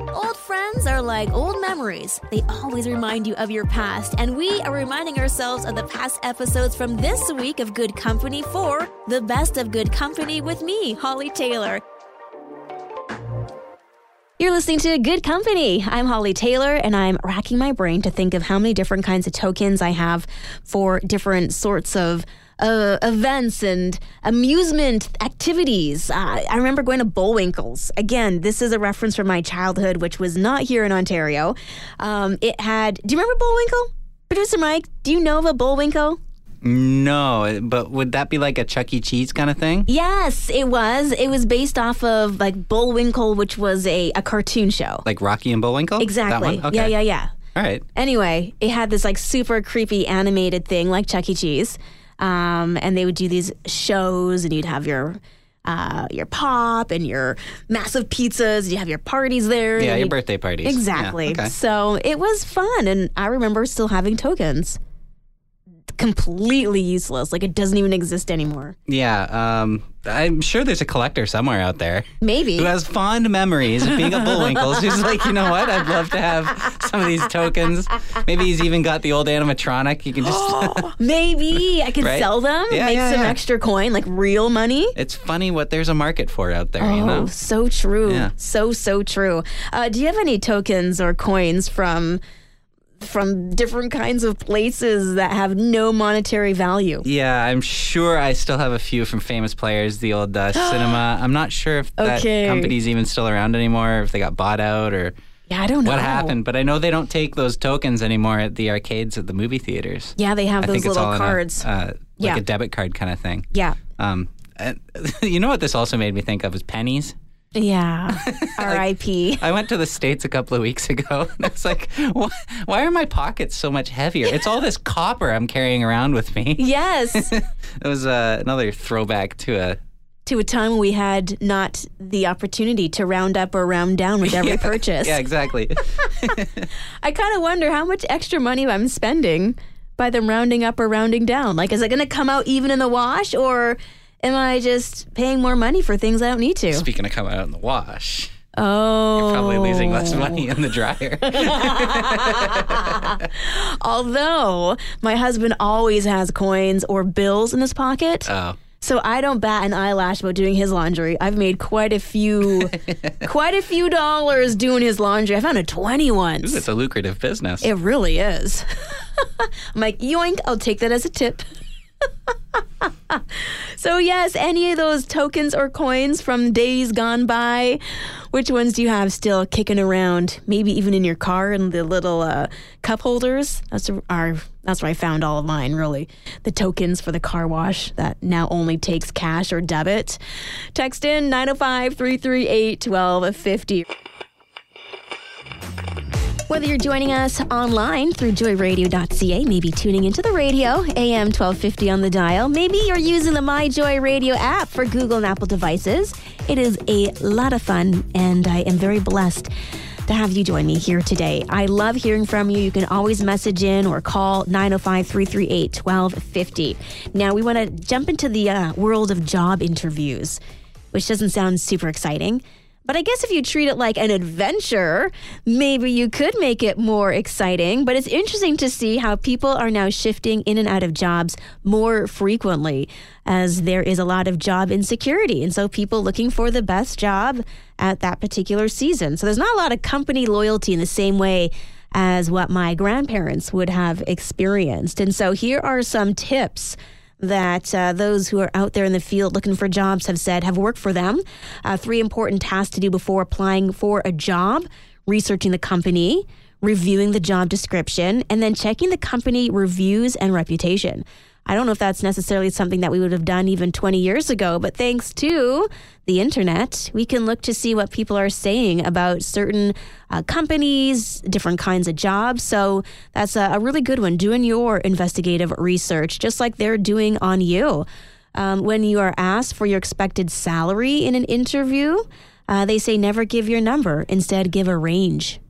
Old friends are like old memories. They always remind you of your past, and we are reminding ourselves of the past episodes from this week of Good Company for the best of Good Company with me, Hollie Taylor. You're listening to Good Company. I'm Hollie Taylor, and I'm racking my brain to think of how many different kinds of tokens I have for different sorts of uh, events and amusement activities. Uh, I remember going to Bullwinkles. Again, this is a reference from my childhood, which was not here in Ontario. Um, it had. Do you remember Bullwinkle? Producer Mike, do you know of a Bullwinkle? No, but would that be like a Chuck E. Cheese kind of thing? Yes, it was. It was based off of like Bullwinkle, which was a, a cartoon show. Like Rocky and Bullwinkle? Exactly. Okay. Yeah, yeah, yeah. All right. Anyway, it had this like super creepy animated thing like Chuck E. Cheese. Um, and they would do these shows and you'd have your uh, your pop and your massive pizzas. You have your parties there. Yeah, your birthday parties. Exactly. Yeah, okay. So it was fun, and I remember still having tokens. Completely useless. Like it doesn't even exist anymore. Yeah, um, I'm sure there's a collector somewhere out there Maybe. who has fond memories of being a Bullwinkle. Who's like, you know what? I'd love to have some of these tokens. Maybe he's even got the old animatronic. You can just. Maybe I could Right? sell them, Yeah, make yeah, some yeah. extra coin, like real money. it's funny what there's a market for out there. you Oh, know. so true. Yeah. So so true. Uh, do you have any tokens or coins from from different kinds of places that have no monetary value? Yeah, I'm sure I still have a few from famous players, the old uh, cinema. I'm not sure if that Okay. company's even still around anymore, if they got bought out or Yeah, I don't know what happened. But I know they don't take those tokens anymore at the arcades at the movie theaters. Yeah, they have I those little cards. a, uh, like Yeah. a debit card kind of thing. yeah. Um, and you know what this also made me think of is pennies. Yeah. R.I.P. I went to the States a couple of weeks ago and it's like, why, why are my pockets so much heavier? It's all this copper I'm carrying around with me. Yes. It was uh, another throwback to a to a time when we had not the opportunity to round up or round down with every purchase. Yeah, exactly. I kind of wonder how much extra money I'm spending by them rounding up or rounding down. Like, is it going to come out even in the wash, or am I just paying more money for things I don't need to? Speaking of coming out in the wash, Oh, You're probably oh. losing less money in the dryer. Although my husband always has coins or bills in his pocket. oh, So I don't bat an eyelash about doing his laundry. I've made quite a few, quite a few dollars doing his laundry. I found a twenty once. it's a lucrative business. It really is. I'm like, yoink, I'll take that as a tip. so, yes, any of those tokens or coins from days gone by, which ones do you have still kicking around? Maybe even in your car in the little uh, cup holders? That's, our, that's where I found all of mine, really. The tokens for the car wash that now only takes cash or debit. Text in 905 338 1250. Whether you're joining us online through joyradio.ca, maybe tuning into the radio, AM 1250 on the dial, maybe you're using the My Joy Radio app for Google and Apple devices. It is a lot of fun, and I am very blessed to have you join me here today. I love hearing from you. You can always message in or call 905 338 1250. Now, we want to jump into the uh, world of job interviews, which doesn't sound super exciting. But I guess if you treat it like an adventure, maybe you could make it more exciting. But it's interesting to see how people are now shifting in and out of jobs more frequently as there is a lot of job insecurity. And so people looking for the best job at that particular season. So there's not a lot of company loyalty in the same way as what my grandparents would have experienced. And so here are some tips that uh, those who are out there in the field looking for jobs have said have worked for them. Uh, three important tasks to do before applying for a job researching the company, reviewing the job description, and then checking the company reviews and reputation. I don't know if that's necessarily something that we would have done even 20 years ago, but thanks to the internet, we can look to see what people are saying about certain uh, companies, different kinds of jobs. So that's a, a really good one, doing your investigative research, just like they're doing on you. Um, when you are asked for your expected salary in an interview, uh, they say never give your number, instead, give a range.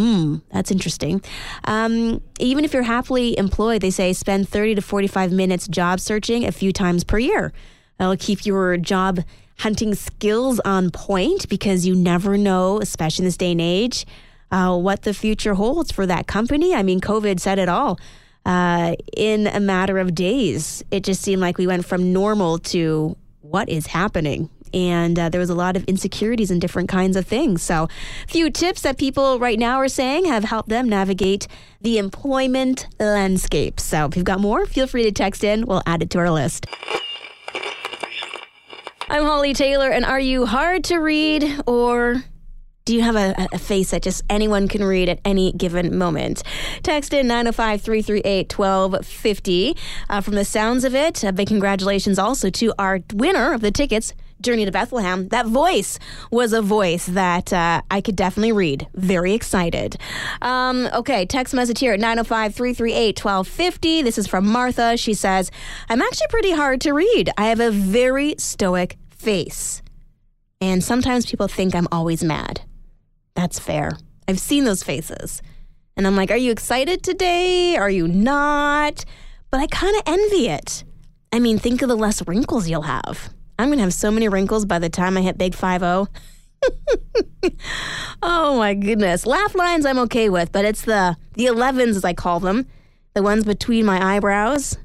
Hmm, that's interesting. Um, even if you're happily employed, they say spend 30 to 45 minutes job searching a few times per year. That'll keep your job hunting skills on point because you never know, especially in this day and age, uh, what the future holds for that company. I mean, COVID said it all. Uh, in a matter of days, it just seemed like we went from normal to what is happening and uh, there was a lot of insecurities and different kinds of things. So, a few tips that people right now are saying have helped them navigate the employment landscape. So, if you've got more, feel free to text in. We'll add it to our list. I'm Hollie Taylor, and are you hard to read or do you have a, a, face that just anyone can read at any given moment? Text in 905 338 1250. Uh, from the sounds of it, a big congratulations also to our winner of the tickets Journey to Bethlehem, that voice was a voice that uh, I could definitely read. Very excited. Um, okay, text message here at 905 338 1250. This is from Martha. She says, I'm actually pretty hard to read. I have a very stoic face. And sometimes people think I'm always mad. That's fair. I've seen those faces. And I'm like, are you excited today? Are you not? But I kind of envy it. I mean, think of the less wrinkles you'll have. I'm going to have so many wrinkles by the time I hit big 5 0. oh my goodness. Laugh lines I'm okay with, but it's the the 11s as I call them, the ones between my eyebrows.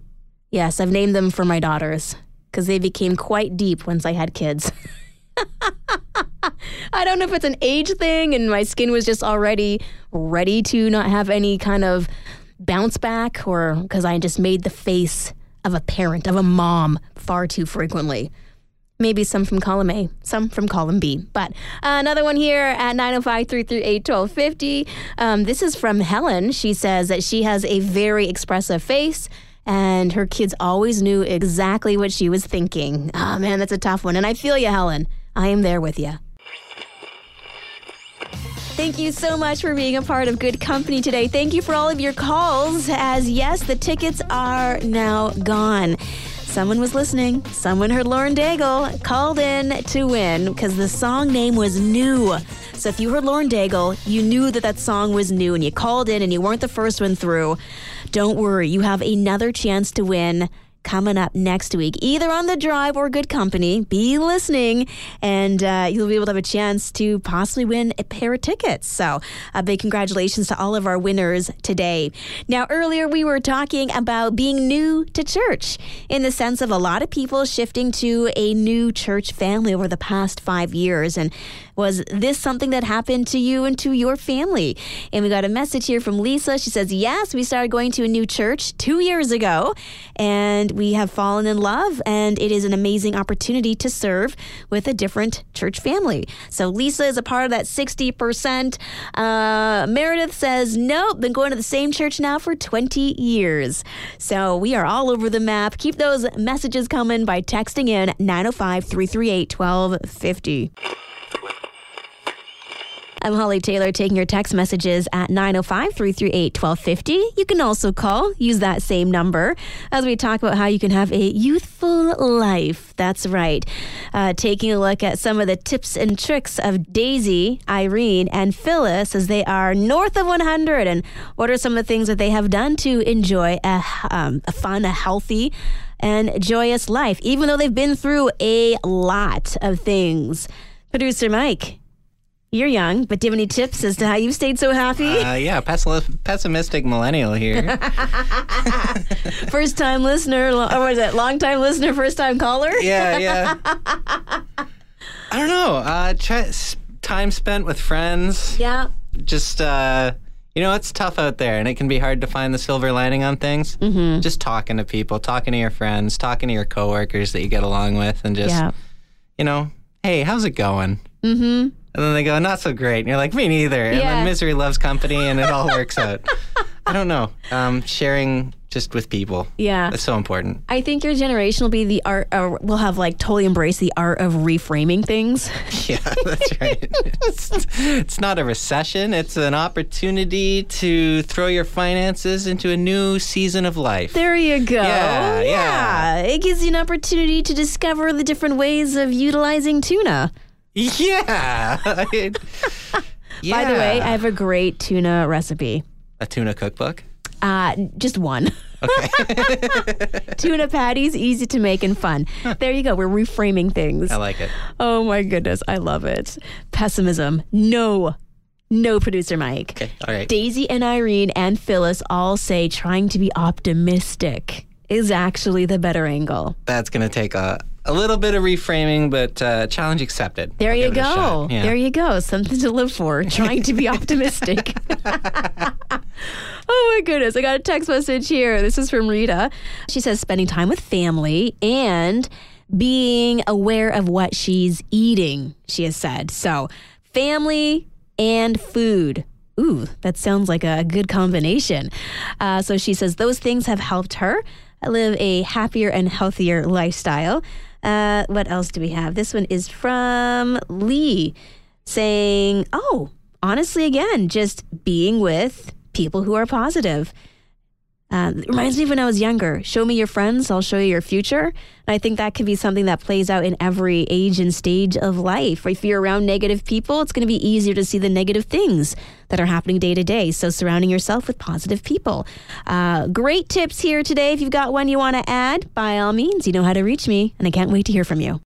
Yes, I've named them for my daughters because they became quite deep once I had kids. I don't know if it's an age thing and my skin was just already ready to not have any kind of bounce back or because I just made the face of a parent, of a mom far too frequently. Maybe some from column A, some from column B. But uh, another one here at 905 338 1250. Um, this is from Helen. She says that she has a very expressive face and her kids always knew exactly what she was thinking. Oh, man, that's a tough one. And I feel you, Helen. I am there with you. Thank you so much for being a part of Good Company today. Thank you for all of your calls, as yes, the tickets are now gone. Someone was listening. Someone heard Lauren Daigle called in to win because the song name was new. So if you heard Lauren Daigle, you knew that that song was new and you called in and you weren't the first one through. Don't worry, you have another chance to win coming up next week, either on the drive or good company. Be listening, and uh, you'll be able to have a chance to possibly win a pair of tickets. So, a big congratulations to all of our winners today. Now, earlier we were talking about being new to church in the sense of a lot of people shifting to a new church family over the past five years. And was this something that happened to you and to your family? And we got a message here from Lisa. She says, Yes, we started going to a new church two years ago, and we have fallen in love, and it is an amazing opportunity to serve with a different church family. So Lisa is a part of that 60%. Uh, Meredith says, Nope, been going to the same church now for 20 years. So we are all over the map. Keep those messages coming by texting in 905 338 1250. I'm Hollie Taylor taking your text messages at 905 338 1250. You can also call, use that same number as we talk about how you can have a youthful life. That's right. Uh, taking a look at some of the tips and tricks of Daisy, Irene, and Phyllis as they are north of 100. And what are some of the things that they have done to enjoy a, um, a fun, a healthy, and joyous life, even though they've been through a lot of things? Producer Mike. You're young, but do you have any tips as to how you've stayed so happy? Uh, yeah, pessimistic millennial here. first time listener, or was it long time listener, first time caller? yeah, yeah. I don't know. Uh, try, time spent with friends. Yeah. Just, uh, you know, it's tough out there and it can be hard to find the silver lining on things. Mm-hmm. Just talking to people, talking to your friends, talking to your coworkers that you get along with, and just, yeah. you know, hey, how's it going? Mm-hmm. And then they go, not so great. And you're like, me neither. And Yeah. then misery loves company and it all works out. I don't know. Um, sharing just with people. Yeah. That's so important. I think your generation will be the art, or will have like totally embraced the art of reframing things. Yeah, that's right. it's, it's not a recession, it's an opportunity to throw your finances into a new season of life. There you go. Yeah, yeah. It gives you an opportunity to discover the different ways of utilizing tuna. Yeah. By the way, I have a great tuna recipe. a tuna cookbook. Uh, just one. Okay. Tuna patties, easy to make and fun. There you go. We're reframing things. I like it. Oh my goodness. I love it. Pessimism. No. No, producer Mike. Okay. All right. Daisy and Irene and Phyllis all say trying to be optimistic is actually the better angle. That's going to take a, a little bit of reframing, but uh, challenge accepted. There I'll you give it a go. Yeah. There you go. Something to live for. Trying to be optimistic. oh my goodness. I got a text message here. This is from Rita. She says spending time with family and being aware of what she's eating, she has said. So, family and food. Ooh, that sounds like a good combination. Uh, so she says those things have helped her live a happier and healthier lifestyle. Uh, what else do we have? This one is from Lee saying, Oh, honestly, again, just being with people who are positive. Uh, it reminds me of when I was younger. Show me your friends, I'll show you your future. And I think that can be something that plays out in every age and stage of life. If you're around negative people, it's going to be easier to see the negative things that are happening day to day. So surrounding yourself with positive people. Uh, great tips here today. If you've got one you want to add, by all means, you know how to reach me, and I can't wait to hear from you.